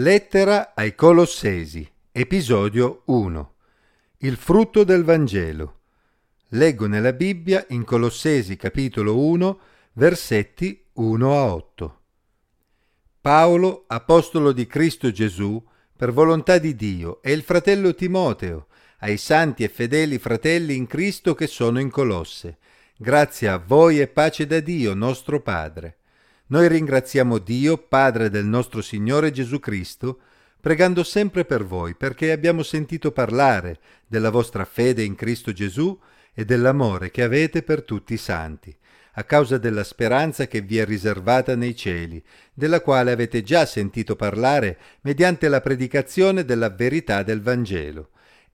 Lettera ai Colossesi, episodio 1. Il frutto del Vangelo. Leggo nella Bibbia in Colossesi capitolo 1, versetti 1 a 8. Paolo, apostolo di Cristo Gesù, per volontà di Dio, e il fratello Timoteo, ai santi e fedeli fratelli in Cristo che sono in Colosse. Grazie a voi e pace da Dio, nostro Padre noi ringraziamo Dio, Padre del nostro Signore Gesù Cristo, pregando sempre per voi, perché abbiamo sentito parlare della vostra fede in Cristo Gesù e dell'amore che avete per tutti i santi, a causa della speranza che vi è riservata nei cieli, della quale avete già sentito parlare mediante la predicazione della verità del Vangelo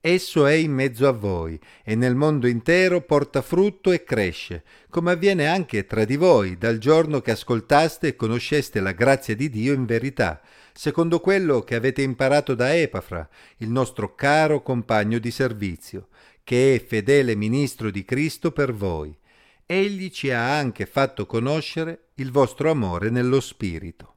Esso è in mezzo a voi e nel mondo intero porta frutto e cresce, come avviene anche tra di voi dal giorno che ascoltaste e conosceste la grazia di Dio in verità, secondo quello che avete imparato da Epafra, il nostro caro compagno di servizio, che è fedele ministro di Cristo per voi. Egli ci ha anche fatto conoscere il vostro amore nello Spirito.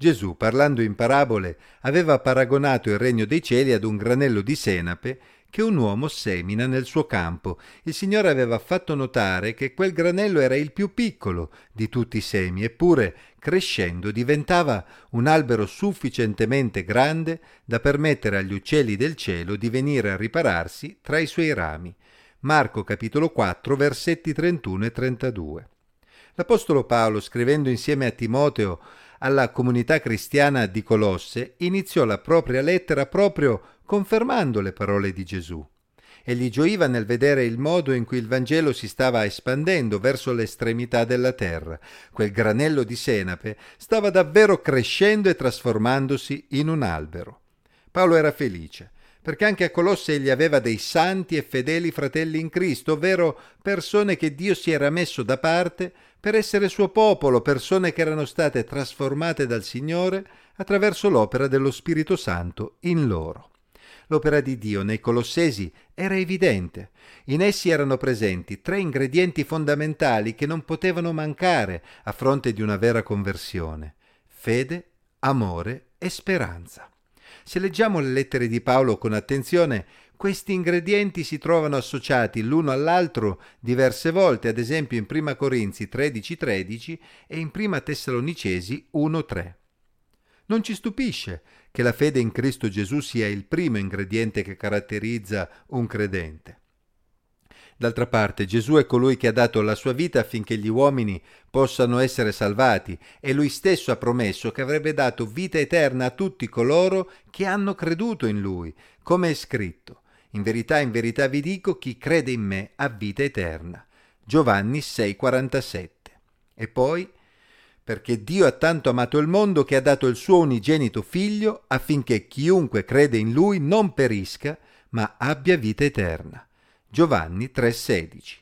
Gesù, parlando in parabole, aveva paragonato il regno dei cieli ad un granello di senape che un uomo semina nel suo campo. Il Signore aveva fatto notare che quel granello era il più piccolo di tutti i semi, eppure, crescendo, diventava un albero sufficientemente grande da permettere agli uccelli del cielo di venire a ripararsi tra i suoi rami. Marco capitolo 4 versetti 31 e 32. L'Apostolo Paolo, scrivendo insieme a Timoteo alla comunità cristiana di Colosse, iniziò la propria lettera proprio confermando le parole di Gesù. Egli gioiva nel vedere il modo in cui il Vangelo si stava espandendo verso l'estremità della terra. Quel granello di senape stava davvero crescendo e trasformandosi in un albero. Paolo era felice perché anche a Colosse egli aveva dei santi e fedeli fratelli in Cristo, ovvero persone che Dio si era messo da parte per essere suo popolo, persone che erano state trasformate dal Signore attraverso l'opera dello Spirito Santo in loro. L'opera di Dio nei Colossesi era evidente. In essi erano presenti tre ingredienti fondamentali che non potevano mancare a fronte di una vera conversione. Fede, amore e speranza. Se leggiamo le lettere di Paolo con attenzione, questi ingredienti si trovano associati l'uno all'altro diverse volte, ad esempio in 1 Corinzi 13:13 13 e in 1 Tessalonicesi 1:3. Non ci stupisce che la fede in Cristo Gesù sia il primo ingrediente che caratterizza un credente. D'altra parte Gesù è colui che ha dato la sua vita affinché gli uomini possano essere salvati e lui stesso ha promesso che avrebbe dato vita eterna a tutti coloro che hanno creduto in lui, come è scritto. In verità, in verità vi dico, chi crede in me ha vita eterna. Giovanni 6:47. E poi, perché Dio ha tanto amato il mondo che ha dato il suo unigenito figlio affinché chiunque crede in lui non perisca, ma abbia vita eterna. Giovanni 3:16.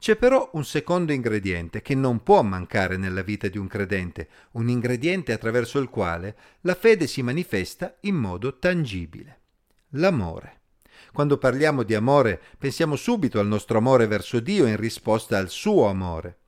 C'è però un secondo ingrediente che non può mancare nella vita di un credente, un ingrediente attraverso il quale la fede si manifesta in modo tangibile. L'amore. Quando parliamo di amore pensiamo subito al nostro amore verso Dio in risposta al suo amore.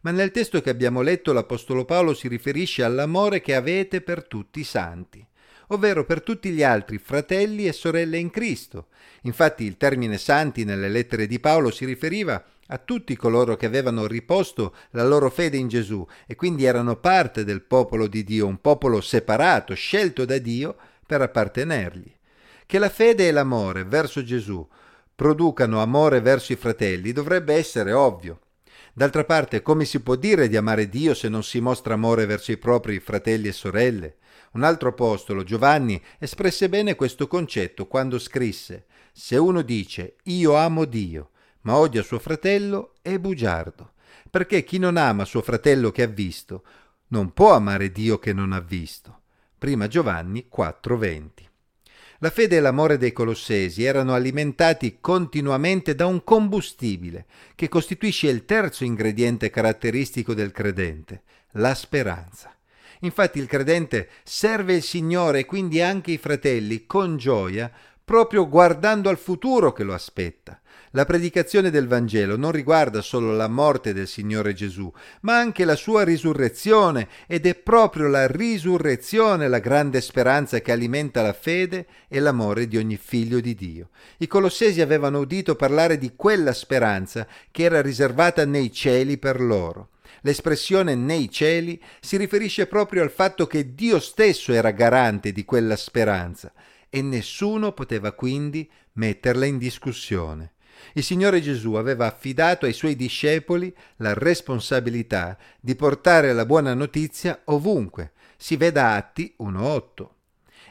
Ma nel testo che abbiamo letto l'Apostolo Paolo si riferisce all'amore che avete per tutti i santi ovvero per tutti gli altri fratelli e sorelle in Cristo. Infatti il termine santi nelle lettere di Paolo si riferiva a tutti coloro che avevano riposto la loro fede in Gesù e quindi erano parte del popolo di Dio, un popolo separato, scelto da Dio per appartenergli. Che la fede e l'amore verso Gesù producano amore verso i fratelli dovrebbe essere ovvio. D'altra parte, come si può dire di amare Dio se non si mostra amore verso i propri fratelli e sorelle? Un altro apostolo, Giovanni, espresse bene questo concetto quando scrisse Se uno dice io amo Dio, ma odia suo fratello, è bugiardo, perché chi non ama suo fratello che ha visto, non può amare Dio che non ha visto. Prima Giovanni 4:20. La fede e l'amore dei Colossesi erano alimentati continuamente da un combustibile che costituisce il terzo ingrediente caratteristico del credente, la speranza. Infatti il credente serve il Signore e quindi anche i fratelli con gioia proprio guardando al futuro che lo aspetta. La predicazione del Vangelo non riguarda solo la morte del Signore Gesù, ma anche la sua risurrezione ed è proprio la risurrezione la grande speranza che alimenta la fede e l'amore di ogni figlio di Dio. I colossesi avevano udito parlare di quella speranza che era riservata nei cieli per loro. L'espressione nei cieli si riferisce proprio al fatto che Dio stesso era garante di quella speranza e nessuno poteva quindi metterla in discussione. Il Signore Gesù aveva affidato ai suoi discepoli la responsabilità di portare la buona notizia ovunque. Si veda Atti 1.8.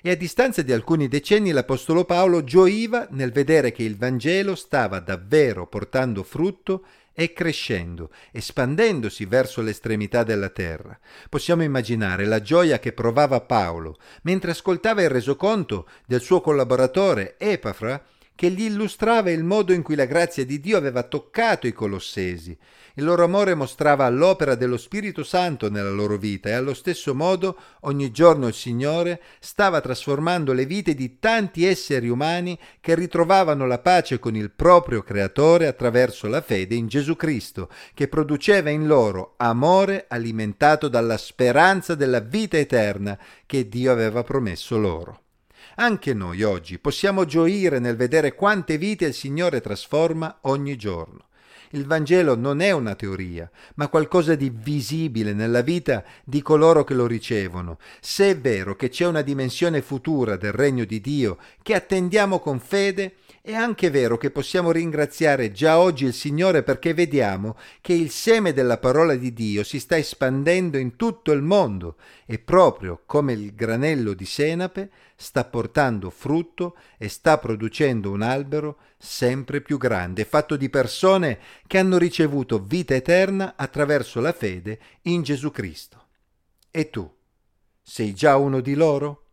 E a distanza di alcuni decenni l'Apostolo Paolo gioiva nel vedere che il Vangelo stava davvero portando frutto e crescendo, espandendosi verso l'estremità della terra. Possiamo immaginare la gioia che provava Paolo mentre ascoltava il resoconto del suo collaboratore Epafra che gli illustrava il modo in cui la grazia di Dio aveva toccato i colossesi. Il loro amore mostrava l'opera dello Spirito Santo nella loro vita e allo stesso modo ogni giorno il Signore stava trasformando le vite di tanti esseri umani che ritrovavano la pace con il proprio Creatore attraverso la fede in Gesù Cristo, che produceva in loro amore alimentato dalla speranza della vita eterna che Dio aveva promesso loro. Anche noi oggi possiamo gioire nel vedere quante vite il Signore trasforma ogni giorno. Il Vangelo non è una teoria, ma qualcosa di visibile nella vita di coloro che lo ricevono. Se è vero che c'è una dimensione futura del regno di Dio che attendiamo con fede, è anche vero che possiamo ringraziare già oggi il Signore perché vediamo che il seme della parola di Dio si sta espandendo in tutto il mondo e proprio come il granello di senape sta portando frutto e sta producendo un albero sempre più grande, fatto di persone che hanno ricevuto vita eterna attraverso la fede in Gesù Cristo. E tu? Sei già uno di loro?